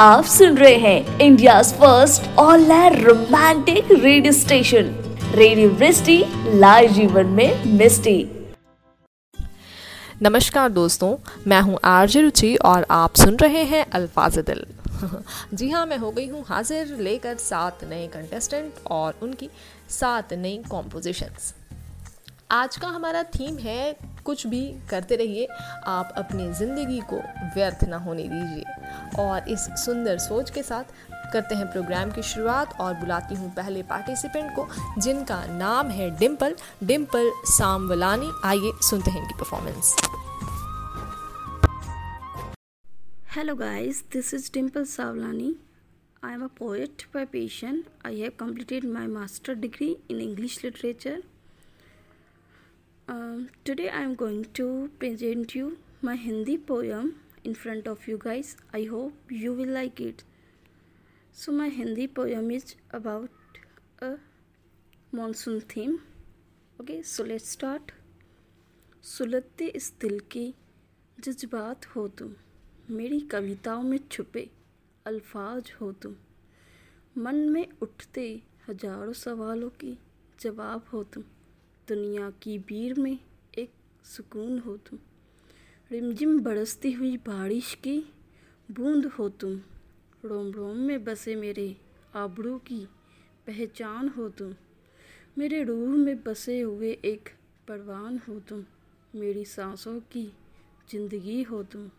आप सुन रहे हैं India first all romantic radio station radio Vrishti live जीवन में मिस्टी नमस्कार दोस्तों, मैं हूँ आरजे रुचि और आप सुन रहे हैं अल्फाज दिल। जी हाँ मैं हो गई हूँ हाजिर लेकर सात नए कंटेस्टेंट और उनकी सात नई कॉम्पोजिशंस आज का हमारा थीम है कुछ भी करते रहिए आप अपनी ज़िंदगी को व्यर्थ ना होने दीजिए और इस सुंदर सोच के साथ करते हैं प्रोग्राम की शुरुआत और बुलाती हूँ पहले पार्टिसिपेंट को जिनका नाम है डिम्पल डिम्पल सामवलानी आइए सुनते हैं इनकी performance Hello guys, this is Dimple Savlani. I am a poet by passion. I have completed my master degree in English literature Um, today I am going to present you my Hindi poem in front of you guys. I hope you will like it. So my Hindi poem is about a monsoon theme. Okay, so let's start. सुलगते इस दिल के जज्बात हो तुम मेरी कविताओं में छुपे अल्फाज हो तुम मन में उठते हज़ारों सवालों की जवाब हो तुम दुनिया की भीड़ में एक सुकून हो तुम। रिमझिम बरसती हुई बारिश की बूंद हो तुम। रोम रोम में बसे मेरे आबरू की पहचान हो तुम। मेरे रूह में बसे हुए एक परवान हो तुम। मेरी सांसों की ज़िंदगी हो तुम।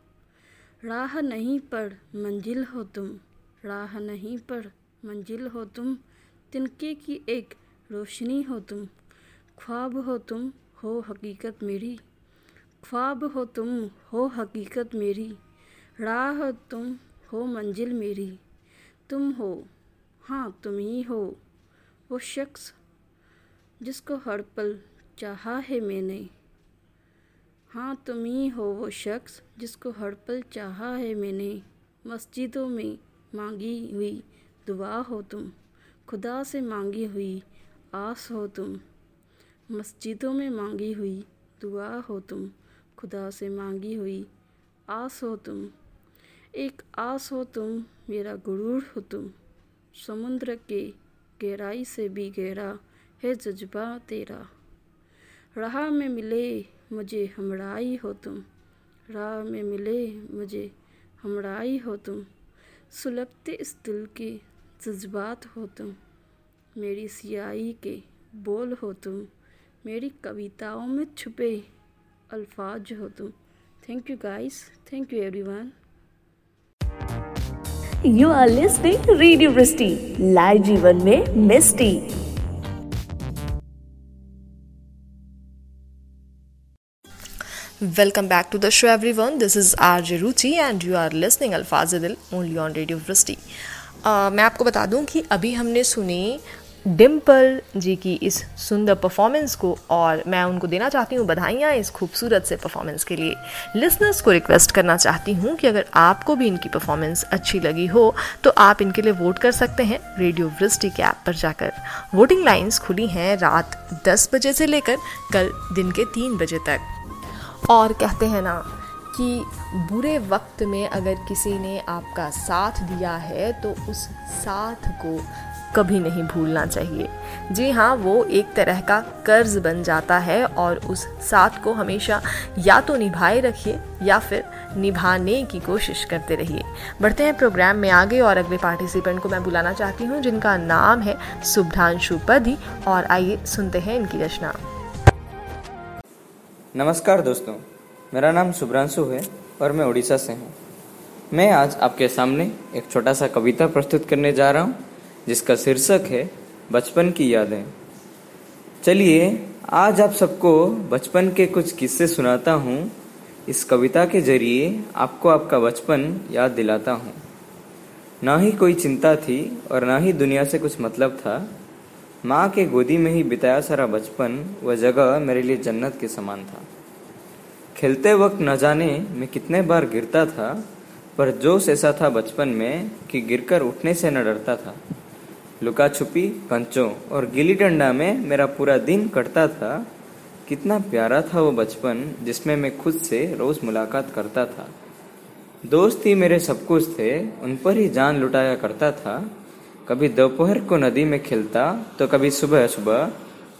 राह नहीं पर मंजिल हो तुम। राह नहीं पर मंजिल हो तुम। तिनके की एक रोशनी हो तुम। ख्वाब हो तुम, हो हकीकत मेरी। ख्वाब हो तुम, हो हकीकत मेरी। राह हो तुम, हो मंजिल मेरी। तुम हो हाँ तुम ही हो। वो शख्स जिसको हर पल चाहा है मैंने। हाँ तुम ही हो वो शख्स जिसको हर पल चाहा है मैंने। मस्जिदों में मांगी हुई दुआ हो तुम, खुदा से मांगी हुई आस हो तुम। मस्जिदों में मांगी हुई दुआ हो तुम, खुदा से मांगी हुई आस हो तुम। एक आस हो तुम, मेरा गुरूर हो तुम। समुद्र के गहराई से भी गहरा है जज्बा तेरा। राह में मिले मुझे हमराई हो तुम। राह में मिले मुझे हमराई हो तुम। सुलगते इस दिल के जज्बात हो तुम। मेरी सियाही के बोल हो तुम। मेरी कविताओं में छुपे अल्फाज हो तुम। Thank you guys thank you everyone you are listening radio Vrishti live जीवन में मिस्टी welcome back to the show everyone this is R J Ruchi and you are listening अल्फाज दिल ओनली ऑन रेडियो वृष्टि मैं आपको बता दूँ कि अभी हमने सुनी डिम्पल जी की इस सुंदर परफॉर्मेंस को और मैं उनको देना चाहती हूँ बधाइयाँ इस खूबसूरत से परफॉर्मेंस के लिए। लिसनर्स को रिक्वेस्ट करना चाहती हूँ कि अगर आपको भी इनकी परफॉर्मेंस अच्छी लगी हो तो आप इनके लिए वोट कर सकते हैं रेडियो वृष्टि के ऐप पर जाकर। वोटिंग लाइन्स खुली हैं रात दस बजे से लेकर कल दिन के तीन बजे तक। और कहते हैं ना कि बुरे वक्त में अगर किसी ने आपका साथ दिया है तो उस साथ को कभी नहीं भूलना चाहिए। जी हाँ वो एक तरह का कर्ज बन जाता है और उस साथ को हमेशा या तो निभाए रखिए या फिर निभाने की कोशिश करते रहिए। बढ़ते हैं प्रोग्राम में आगे और अगले पार्टिसिपेंट को मैं बुलाना चाहती हूँ, जिनका नाम है शुभधांशु पदी और आइए सुनते हैं इनकी रचना। नमस्कार दोस्तों, मेरा नाम शुभ्रांशु है और मैं उड़ीसा से हूँ। मैं आज आपके सामने एक छोटा सा कविता प्रस्तुत करने जा रहा हूँ। जिसका शीर्षक है, बचपन की यादें। चलिए, आज आप सबको बचपन के कुछ किस्से सुनाता हूँ। इस कविता के ज़रिए आपको आपका बचपन याद दिलाता हूँ। ना ही कोई चिंता थी और ना ही दुनिया से कुछ मतलब था। माँ के गोदी में ही बिताया सारा बचपन, वह जगह मेरे लिए जन्नत के समान था। खेलते वक्त न जाने मैं कितने बार गिरता था, पर जोश ऐसा था बचपन में कि गिरकर उठने से न डरता था। लुका छुपी पंचों और गिली डंडा में मेरा पूरा दिन कटता था। कितना प्यारा था वो बचपन, जिसमें मैं खुद से रोज मुलाकात करता था। दोस्त ही मेरे सब कुछ थे, उन पर ही जान लुटाया करता था। कभी दोपहर को नदी में खेलता तो कभी सुबह सुबह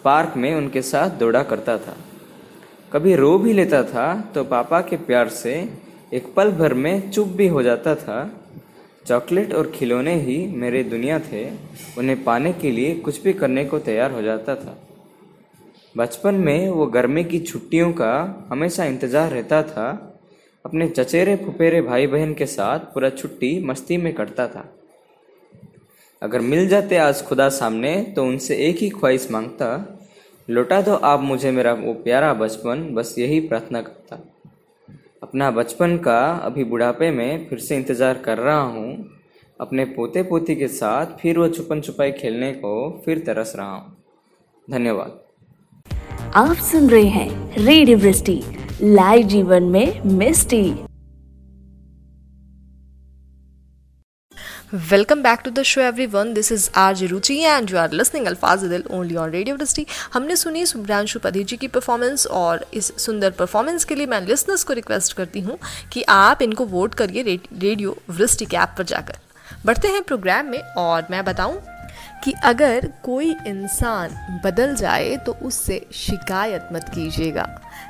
पार्क में उनके साथ दौड़ा करता था। कभी रो भी लेता था तो पापा के प्यार से एक पल भर में चुप भी हो जाता था। चॉकलेट और खिलौने ही मेरे दुनिया थे, उन्हें पाने के लिए कुछ भी करने को तैयार हो जाता था। बचपन में वो गर्मी की छुट्टियों का हमेशा इंतज़ार रहता था, अपने चचेरे फुपेरे भाई बहन के साथ पूरा छुट्टी मस्ती में कटता था। अगर मिल जाते आज खुदा सामने तो उनसे एक ही ख्वाहिश माँगता, लौटा दो आप मुझे मेरा वो प्यारा बचपन, बस यही प्रार्थना करता। अपना बचपन का अभी बुढ़ापे में फिर से इंतज़ार कर रहा हूँ। अपने पोते पोती के साथ फिर वो छुपन छुपाई खेलने को फिर तरस रहा हूँ। धन्यवाद। आप सुन रहे हैं रेडियो लाइव जीवन में मिस्टी। Welcome back to the show everyone this is R J Ruchi and you are listening अल्फाज दिल ओनली ऑन रेडियो वृष्टि हमने सुनी सुब्रांशु पधी जी की परफॉर्मेंस और इस सुंदर परफॉर्मेंस के लिए मैं लिसनर्स को रिक्वेस्ट करती हूँ कि आप इनको वोट करिए रेडियो वृष्टि के ऐप पर जाकर। बढ़ते हैं प्रोग्राम में और मैं बताऊँ कि अगर कोई इंसान बदल जाए तो उससे शिकायत मत कीजिएगा।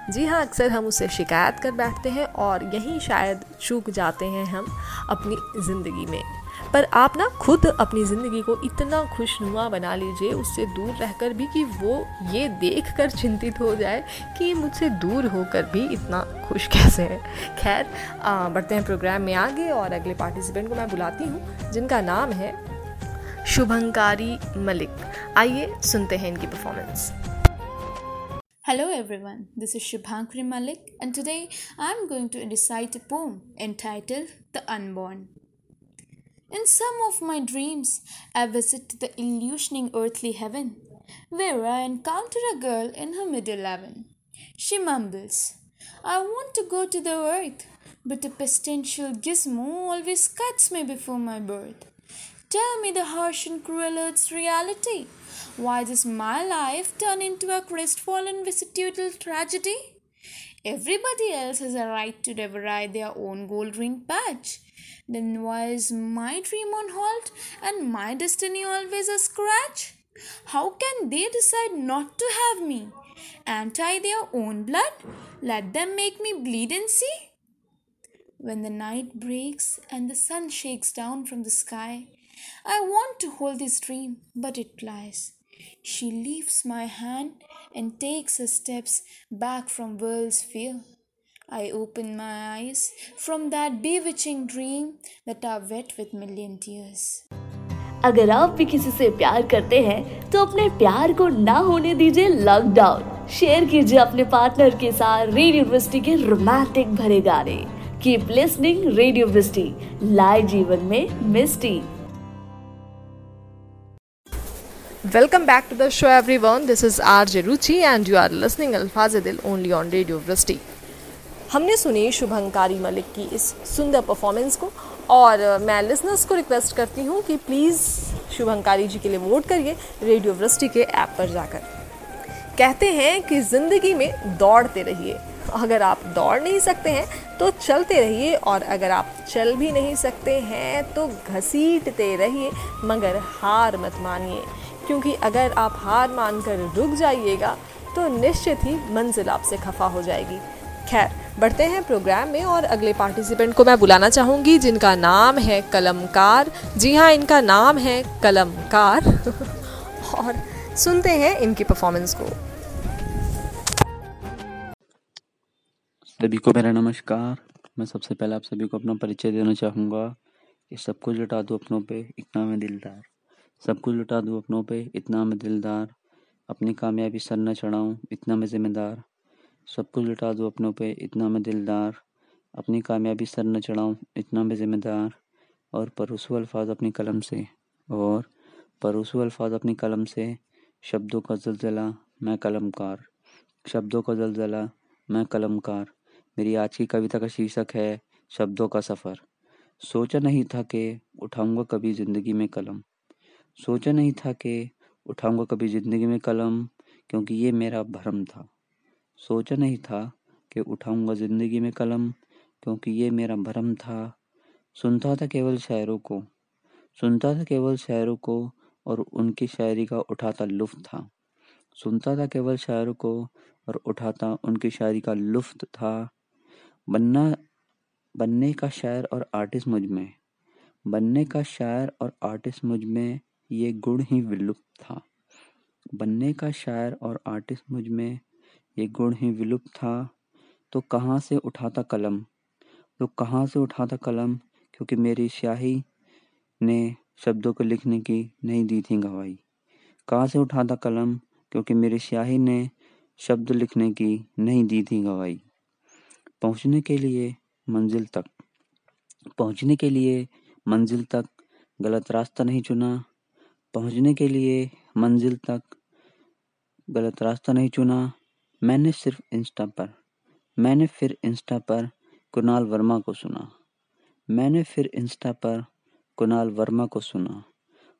जी हाँ अक्सर हम उससे शिकायत कर बैठते हैं और यहीं शायद चूक जाते हैं हम अपनी ज़िंदगी में। पर आप ना खुद अपनी ज़िंदगी को इतना खुशनुमा बना लीजिए उससे दूर रहकर भी कि वो ये देख कर चिंतित हो जाए कि मुझसे दूर होकर भी इतना खुश कैसे है। खैर बढ़ते हैं प्रोग्राम में आगे और अगले पार्टिसिपेंट को मैं बुलाती हूँ जिनका नाम है शुभंकारी मलिक। आइए सुनते हैं इनकी performance Hello everyone, this is Shubhankari Malik and today I am going to recite a poem entitled The Unborn. In some of my dreams, I visit the illusioning earthly heaven where I encounter a girl in her mid 11. She mumbles, I want to go to the earth, but a pestilential gizmo always cuts me before my birth. Tell me the harsh and cruel earth's reality. Why does my life turn into a crestfallen vicissitude tragedy? Everybody else has a right to ride their own gold ring patch. Then why is my dream on halt and my destiny always a scratch? How can they decide not to have me? Anti their own blood? Let them make me bleed and see? When the night breaks and the sun shakes down from the sky, I want to hold this dream, but it flies. She leaves my hand and takes her steps back from world's fear. I open my eyes from that bewitching dream that are wet with million tears. अगर आप भी किसी से प्यार करते हैं तो अपने प्यार को ना होने दीजिए लॉकडाउन शेयर कीजिए अपने पार्टनर के साथ रेडियो वृष्टि के रोमांटिक भरे गाने keep listening radio Vrishti live जीवन में मिस्टी Welcome back to the show everyone. This is RJ Ruchi and you are listening Alfazadil only on Radio Vristi. हमने सुनी शुभंकारी मलिक की इस सुंदर परफॉर्मेंस को और मैं लिसनर्स को रिक्वेस्ट करती हूँ कि प्लीज़ शुभंकारी जी के लिए वोट करिए रेडियो वृष्टि के ऐप पर जाकर। कहते हैं कि ज़िंदगी में दौड़ते रहिए। अगर आप दौड़ नहीं सकते हैं तो चलते रहिए और अगर आप चल भी नहीं सकते हैं तो घसीटते रहिए, मगर हार मत मानिए। क्योंकि अगर आप हार मानकर रुक जाइएगा तो निश्चित ही मंजिल आपसे खफा हो जाएगी। खैर, बढ़ते हैं प्रोग्राम में और अगले पार्टिसिपेंट को मैं बुलाना चाहूँगी, जिनका नाम है कलमकार। जी हाँ इनका नाम है कलमकार। और सुनते हैं इनकी परफॉर्मेंस को। सभी को मेरा नमस्कार। मैं सबसे पहले आप सभी को अपना परिचय देना चाहूँगा कि सब कुछ लुटा दो अपनों पे, इतना मैं दिलदार। सब कुछ लुटा दूँ अपनों पे, इतना मैं दिलदार। अपनी कामयाबी सर न चढ़ाऊँ, इतना मैं जिम्मेदार। सब कुछ लुटा दूँ अपनों पे, इतना मैं दिलदार। अपनी कामयाबी सर न चढ़ाऊँ, इतना मैं जिम्मेदार। और परोसू अल्फाज अपनी कलम से, और परोसू अल्फाज अपनी कलम से, शब्दों का जलजला, मैं कलमकार। शब्दों का जलजला, मैं कलमकार। मेरी आज की कविता का शीर्षक है, शब्दों का सफ़र। सोचा नहीं था कि उठाऊँगा कभी ज़िंदगी में कलम। सोचा नहीं था कि उठाऊँगा कभी ज़िंदगी में कलम, क्योंकि ये मेरा भरम था। सोचा नहीं था कि उठाऊँगा ज़िंदगी में कलम, क्योंकि ये मेरा भरम था। सुनता था केवल शायरों को, सुनता था केवल शायरों को और उनकी शायरी का उठाता लुफ्त था। सुनता था केवल शायरों को और उठाता उनकी शायरी का लुफ्त था। बनना, बनने का शायर और आर्टिस्ट मुझमें, बनने का शायर और आर्टिस्ट मुझमें ये गुण ही विलुप्त था। बनने का शायर और आर्टिस्ट मुझमें ये गुण ही विलुप्त था। तो कहाँ से उठाता कलम? तो कहाँ से उठाता कलम? क्योंकि मेरी स्याही ने शब्दों को लिखने की नहीं दी थी गवाही। कहाँ से उठाता कलम? क्योंकि मेरी स्याही ने शब्द लिखने की नहीं दी थी गवाही। पहुँचने के लिए मंजिल तक। पहुँचने के लिए मंजिल तक गलत रास्ता नहीं चुना। पहुँचने के लिए मंजिल तक गलत रास्ता नहीं चुना। मैंने सिर्फ़ इंस्टा पर, मैंने फिर इंस्टा पर कुणाल वर्मा को सुना। मैंने फिर इंस्टा पर कुणाल वर्मा को सुना।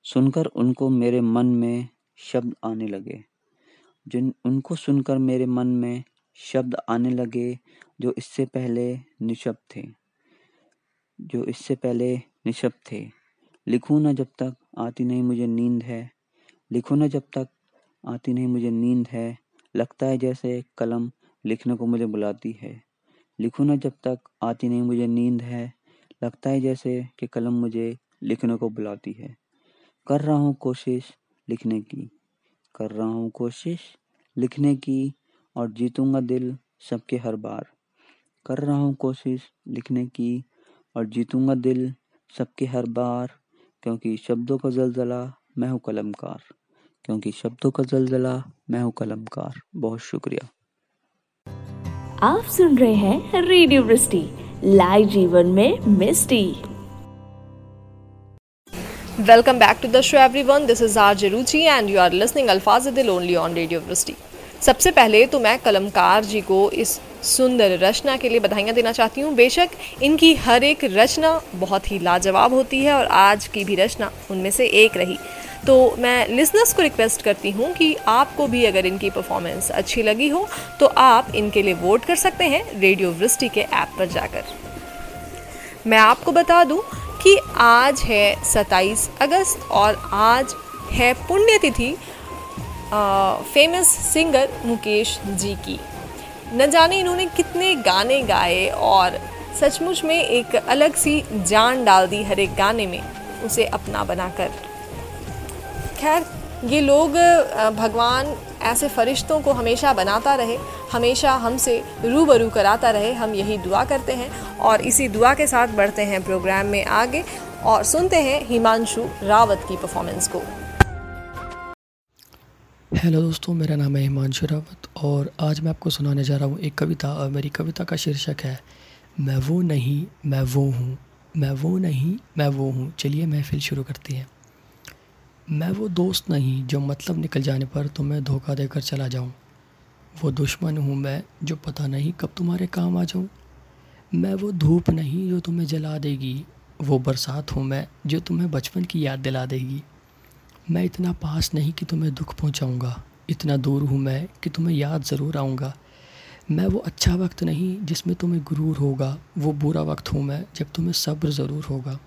सुनकर उनको मेरे मन में शब्द आने लगे। जिन, उनको सुनकर मेरे मन में शब्द आने लगे जो इससे पहले निशब्द थे। जो इससे पहले निशब्द थे। लिखूं ना जब तक आती नहीं मुझे नींद है। लिखूं ना जब तक आती नहीं मुझे नींद है। लगता है जैसे कलम लिखने को मुझे बुलाती है। लिखूं ना जब तक आती नहीं मुझे नींद है, लगता है जैसे कि कलम मुझे लिखने को बुलाती है। कर रहा हूँ कोशिश लिखने की, कर रहा हूँ कोशिश लिखने की और जीतूँगा दिल सबके हर बार। कर रहा हूँ कोशिश लिखने की और जीतूँगा दिल सबके हर बार, क्योंकि शब्दों का जलजला मैं हूँ कलमकार। क्योंकि शब्दों का जलजला मैं हूँ कलमकार। बहुत शुक्रिया। आप सुन रहे हैं रेडियो वृष्टि लाइव जीवन में मिस्टी। Welcome back to the show everyone this is R Ruchi and you are listening अल्फाज दिल ओनली ऑन रेडियो वृष्टि सबसे पहले तो मैं कलमकार जी को इस सुंदर रचना के लिए बधाइयाँ देना चाहती हूँ। बेशक इनकी हर एक रचना बहुत ही लाजवाब होती है और आज की भी रचना उनमें से एक रही। तो मैं लिसनर्स को रिक्वेस्ट करती हूँ कि आपको भी अगर इनकी परफॉर्मेंस अच्छी लगी हो तो आप इनके लिए वोट कर सकते हैं रेडियो वृष्टि के ऐप पर जाकर। मैं आपको बता दूँ कि आज है 27 अगस्त और आज है पुण्यतिथि फ़ेमस सिंगर मुकेश जी की। न जाने इन्होंने कितने गाने गाए और सचमुच में एक अलग सी जान डाल दी हर एक गाने में, उसे अपना बनाकर। खैर, ये लोग भगवान ऐसे फरिश्तों को हमेशा बनाता रहे, हमेशा हमसे रूबरू कराता रहे, हम यही दुआ करते हैं और इसी दुआ के साथ बढ़ते हैं प्रोग्राम में आगे और सुनते हैं हिमांशु रावत की परफॉर्मेंस को। हेलो दोस्तों, मेरा नाम है हिमांशु रावत और आज मैं आपको सुनाने जा रहा हूँ एक कविता और मेरी कविता का शीर्षक है, मैं वो नहीं, मैं वो हूँ, मैं वो नहीं, मैं वो हूँ। चलिए महफिल शुरू करती हैं। मैं वो दोस्त नहीं जो मतलब निकल जाने पर तुम्हें धोखा देकर चला जाऊँ। वो दुश्मन हूँ मैं जो पता नहीं कब तुम्हारे काम आ जाऊँ। मैं वो धूप नहीं जो तुम्हें जला देगी। वो बरसात हूँ मैं जो तुम्हें बचपन की याद दिला देगी। मैं इतना पास नहीं कि तुम्हें दुख पहुँचाऊँगा। इतना दूर हूँ मैं कि तुम्हें याद ज़रूर आऊँगा। मैं वो अच्छा वक्त नहीं जिसमें तुम्हें गुरूर होगा। वो बुरा वक्त हूँ मैं जब तुम्हें सब्र ज़रूर होगा।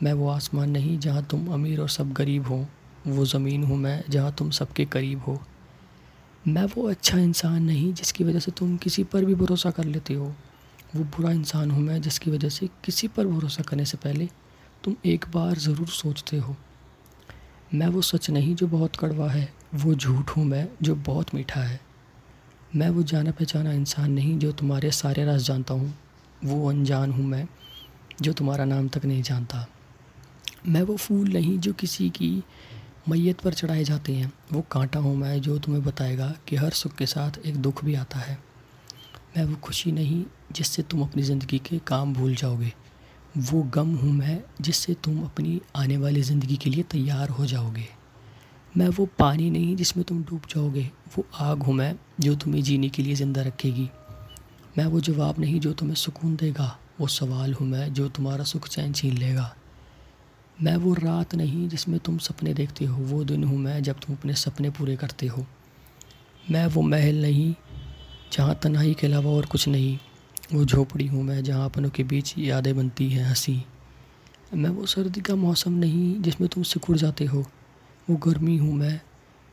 मैं वो आसमान नहीं जहाँ तुम अमीर और सब गरीब हो, वो ज़मीन हूँ मैं जहाँ तुम सबके करीब हो। मैं वो अच्छा इंसान नहीं जिसकी वजह से तुम किसी पर भी भरोसा कर लेते हो। वो बुरा इंसान हूँ मैं जिसकी वजह से किसी पर भरोसा करने से पहले तुम एक बार ज़रूर सोचते हो। मैं वो सच नहीं जो बहुत कड़वा है, वो झूठ हूँ मैं जो बहुत मीठा है। मैं वो जाना पहचाना इंसान नहीं जो तुम्हारे सारे राज जानता हूँ, वो अनजान हूँ मैं जो तुम्हारा नाम तक नहीं जानता। मैं वो फूल नहीं जो किसी की मैयत पर चढ़ाए जाते हैं। वो कांटा हूँ मैं जो तुम्हें बताएगा कि हर सुख के साथ एक दुख भी आता है। मैं वो खुशी नहीं जिससे तुम अपनी ज़िंदगी के काम भूल जाओगे। वो गम हूँ मैं जिससे तुम अपनी आने वाली ज़िंदगी के लिए तैयार हो जाओगे। मैं वो पानी नहीं जिसमें तुम डूब जाओगे। वो आग हूँ मैं जो तुम्हें जीने के लिए ज़िंदा रखेगी। मैं वो जवाब नहीं जो तुम्हें सुकून देगा। वो सवाल हूँ मैं जो तुम्हारा सुख चैन छीन लेगा। मैं वो रात नहीं जिसमें तुम सपने देखते हो, वो दिन हूँ मैं जब तुम अपने सपने पूरे करते हो। मैं वो महल नहीं, जहाँ तन्हाई के अलावा और कुछ नहीं। वो झोपड़ी हूँ मैं जहाँ अपनों के बीच यादें बनती हैं हँसी। मैं वो सर्दी का मौसम नहीं जिसमें तुम सिकुड़ जाते हो। वो गर्मी हूँ मैं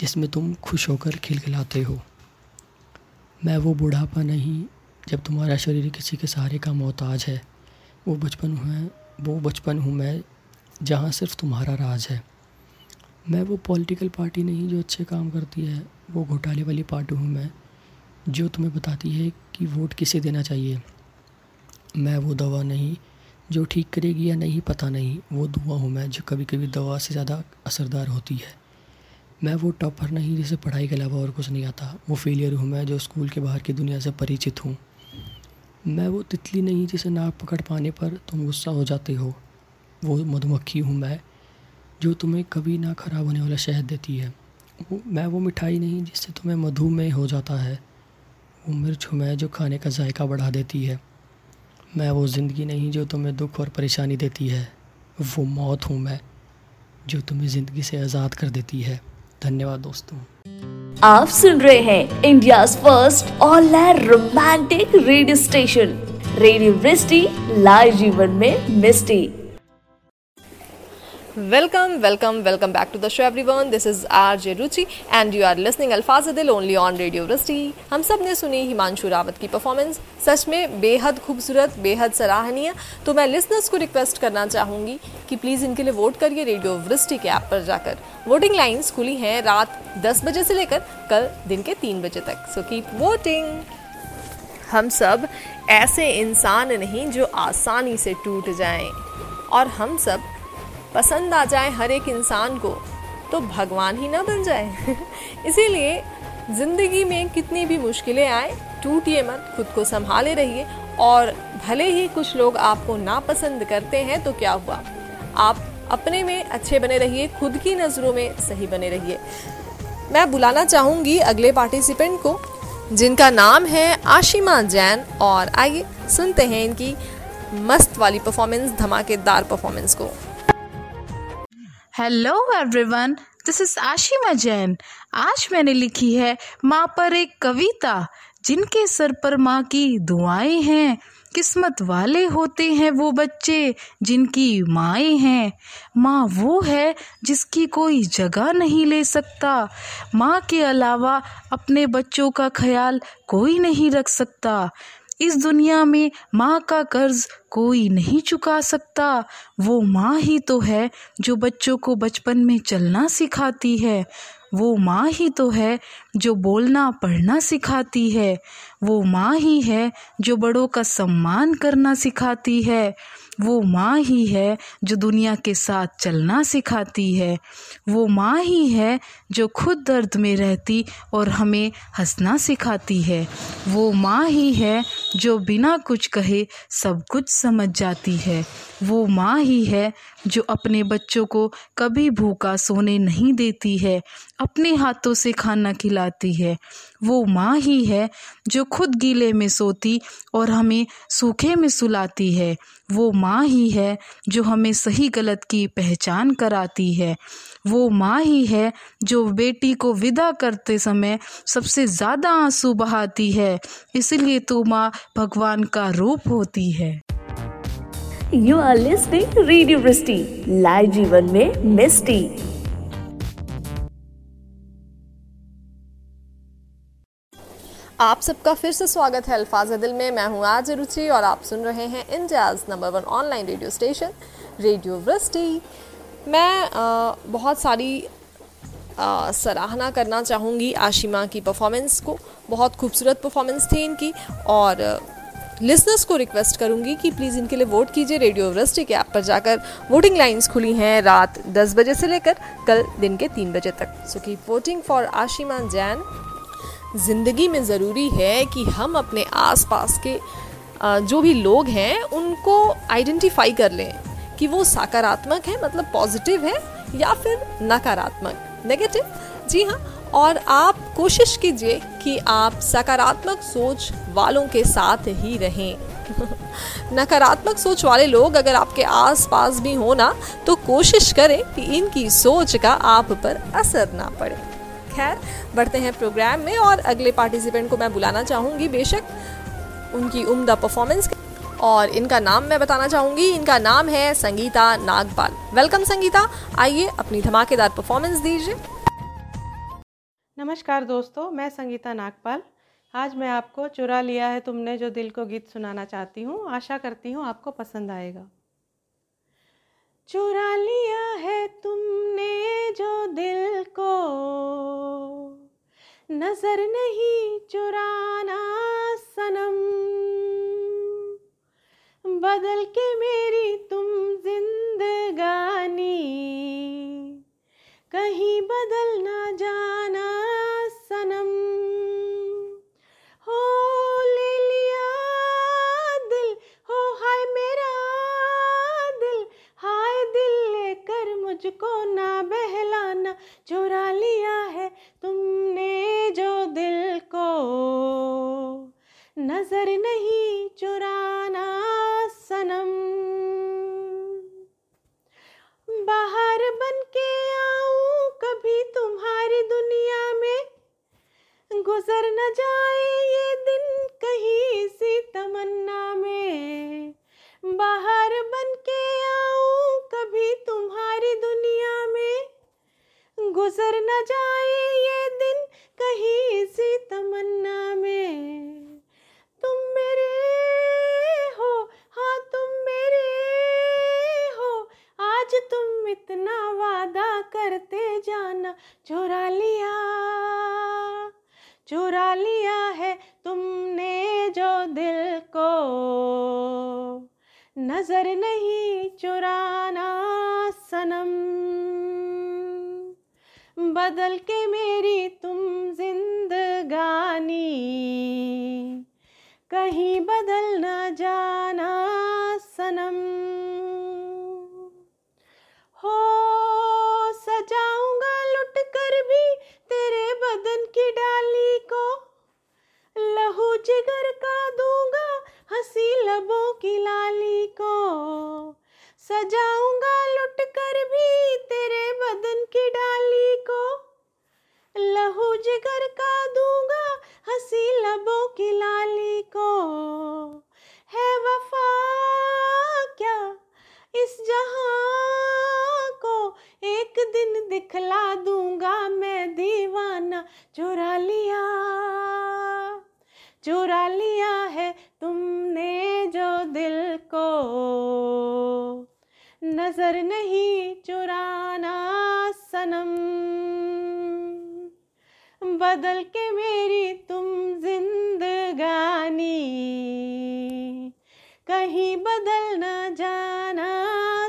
जिसमें तुम खुश होकर खिलखिलाते हो। मैं वो बुढ़ापा नहीं जब तुम्हारा शरीर किसी के सहारे का मोहताज है। वो बचपन है, वो बचपन हूँ मैं जहाँ सिर्फ़ तुम्हारा राज है। मैं वो पॉलिटिकल पार्टी नहीं जो अच्छे काम करती है, वो घोटाले वाली पार्टी हूँ मैं, जो तुम्हें बताती है कि वोट किसे देना चाहिए। मैं वो दवा नहीं जो ठीक करेगी या नहीं, पता नहीं। वो दुआ हूँ मैं जो कभी कभी दवा से ज़्यादा असरदार होती है। मैं वो टॉपर नहीं जिसे पढ़ाई के अलावा और कुछ नहीं आता। वो फेलियर हूँ मैं जो स्कूल के बाहर की दुनिया से परिचित हूँ। मैं वो तितली नहीं जिसे नाक पकड़ पाने पर तुम गुस्सा हो जाते हो। वो मधुमक्खी हूँ मैं, जो तुम्हें कभी ना ख़राब होने वाला शहद देती है। वो, मैं वो मिठाई नहीं जिससे तुम्हें मधुमेह हो जाता है। वो मिर्च हूँ मैं जो खाने का जायका बढ़ा देती है। मैं वो ज़िंदगी नहीं जो तुम्हें दुख और परेशानी देती है। वो मौत हूँ मैं जो तुम्हें ज़िंदगी से आज़ाद कर देती है। धन्यवाद दोस्तों। आप सुन रहे हैं India first online romantic radio station, radio Vrishti, live जीवन में मिस्टी। Welcome welcome welcome back to the show everyone this is R J Ruchi and you are listening अल्फाज दिल ओनली ऑन रेडियो वृष्टि हम सबने सुनी हिमांशु रावत की परफॉर्मेंस सच में बेहद खूबसूरत, बेहद सराहनीय। तो मैं लिसनर्स को रिक्वेस्ट करना चाहूँगी कि प्लीज़ इनके लिए वोट करिए रेडियो वृष्टि के ऐप पर जाकर। वोटिंग लाइन्स खुली हैं रात दस बजे से लेकर कल दिन के तीन बजे तक। सो कीप वोटिंग हम सब ऐसे इंसान नहीं जो आसानी से टूट जाएँ। और हम सब पसंद आ जाए हर एक इंसान को तो भगवान ही ना बन जाए। इसीलिए ज़िंदगी में कितनी भी मुश्किलें आए, टूटिए मत, खुद को संभाले रहिए। और भले ही कुछ लोग आपको नापसंद करते हैं तो क्या हुआ? आप अपने में अच्छे बने रहिए, खुद की नज़रों में सही बने रहिए। मैं बुलाना चाहूँगी अगले पार्टिसिपेंट को, जिनका नाम है आशिमा जैन। और आइए सुनते हैं इनकी मस्त वाली परफॉर्मेंस धमाकेदार परफॉर्मेंस को। Hello everyone this is Ashima Jain आज मैंने लिखी है माँ पर एक कविता, जिनके सर पर माँ की दुआएँ हैं। किस्मत वाले होते हैं वो बच्चे, जिनकी माएँ हैं। माँ वो है जिसकी कोई जगह नहीं ले सकता। माँ के अलावा अपने बच्चों का ख्याल कोई नहीं रख सकता। इस दुनिया में माँ का कर्ज कोई नहीं चुका सकता। वो माँ ही तो है जो बच्चों को बचपन में चलना सिखाती है। वो माँ ही तो है जो बोलना, पढ़ना सिखाती है, वो माँ ही है जो बड़ों का सम्मान करना सिखाती है, वो माँ ही है जो दुनिया के साथ चलना सिखाती है, वो माँ ही है जो खुद दर्द में रहती और हमें हंसना सिखाती है, वो माँ ही है जो बिना कुछ कहे सब कुछ समझ जाती है, वो माँ ही है जो अपने बच्चों को कभी भूखा सोने नहीं देती है, अपने हाथों से खाना खिलाती है। वो माँ ही है जो खुद गीले में सोती और हमें सूखे में सुलाती है। वो माँ ही है जो हमें सही गलत की पहचान कराती है। वो माँ ही है जो बेटी को विदा करते समय सबसे ज़्यादा आँसू बहाती है। इसलिए तो माँ भगवान का रूप होती है। You are listening radio live जीवन में मिस्टी। आप सबका फिर से स्वागत है अल्फाज दिल में। मैं हूँ आज रुचि और आप सुन रहे हैं India's number one online radio station radio Vrishti. मैं आ, बहुत सारी आ, सराहना करना चाहूँगी आशिमा की परफॉर्मेंस को। बहुत खूबसूरत परफॉर्मेंस थी इनकी और लिसनर्स को रिक्वेस्ट करूँगी कि प्लीज़ इनके लिए वोट कीजिए। रेडियो वृष्टि के ऐप पर जाकर वोटिंग लाइंस खुली हैं रात 10 बजे से लेकर कल दिन के 3 बजे तक। So keep voting for Ashima Jain. ज़िंदगी में ज़रूरी है कि हम अपने आसपास के जो भी लोग हैं, उनको आइडेंटिफाई कर लें कि वो सकारात्मक है मतलब पॉजिटिव है, या फिर नकारात्मक। नेगेटिव जी हाँ। और आप कोशिश कीजिए कि आप सकारात्मक सोच वालों के साथ ही रहें। नकारात्मक सोच वाले लोग अगर आपके आसपास भी हो ना तो कोशिश करें कि इनकी सोच का आप पर असर ना पड़े। खैर, बढ़ते हैं प्रोग्राम में और अगले पार्टिसिपेंट को मैं बुलाना चाहूँगी बेशक। उनकी उम्दा परफॉर्मेंस और इनका नाम मैं बताना चाहूँगी। इनका नाम है संगीता नागपाल। वेलकम संगीता। आइए अपनी धमाकेदार परफॉर्मेंस दीजिए। नमस्कार दोस्तों, मैं संगीता नागपाल। आज मैं आपको चुरा लिया है तुमने जो दिल को गीत सुनाना चाहती हूँ। आशा करती हूँ आपको पसंद आएगा। चुरा लिया है तुमने जो दिल को। नज़र नहीं चुराना सनम। बदल के मेरी तुम जिंदगानी। कहीं बदल ना जाना सनम। मुझको ना बहलाना चुरा लिया है तुमने जो दिल को। नज़र नहीं चुराना नज़र नहीं चुराना सनम। बदल के मेरी तुम जिंदगानी। कहीं बदल ना जाना सनम। हो, सजाऊँगा लुट कर भी तेरे बदन की डाली को। लहू जिगर का दूँगा हँसी लबों की लाली को सजाऊँगा लुट कर भी तेरे बदन की डाली को। लहू जिगर का दूँगा हँसी लबों की लाली को। है वफा क्या इस जहाँ को एक दिन नज़र नहीं चुराना सनम। बदल के मेरी तुम जिंदगानी। कहीं बदल न जाना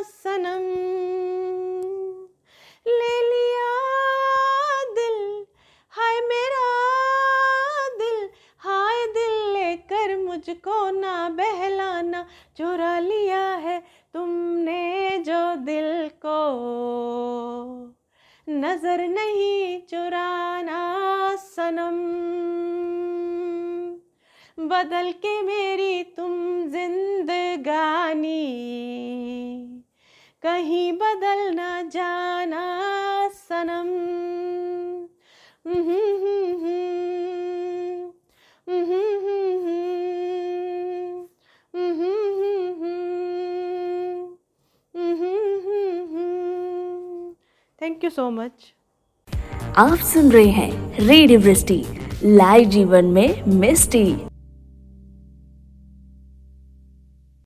सनम। ले लिया दिल, हाय मेरा दिल, हाय दिल लेकर मुझको ना बहलाना। चुरा लिया है तुमने जो दिल को नज़र नहीं चुराना सनम। बदल के मेरी तुम जिंदगानी। कहीं बदल ना जाना सनम। थैंक यू सो मच आप सुन रहे हैं रेडियो लाइव जीवन में मिस्टी।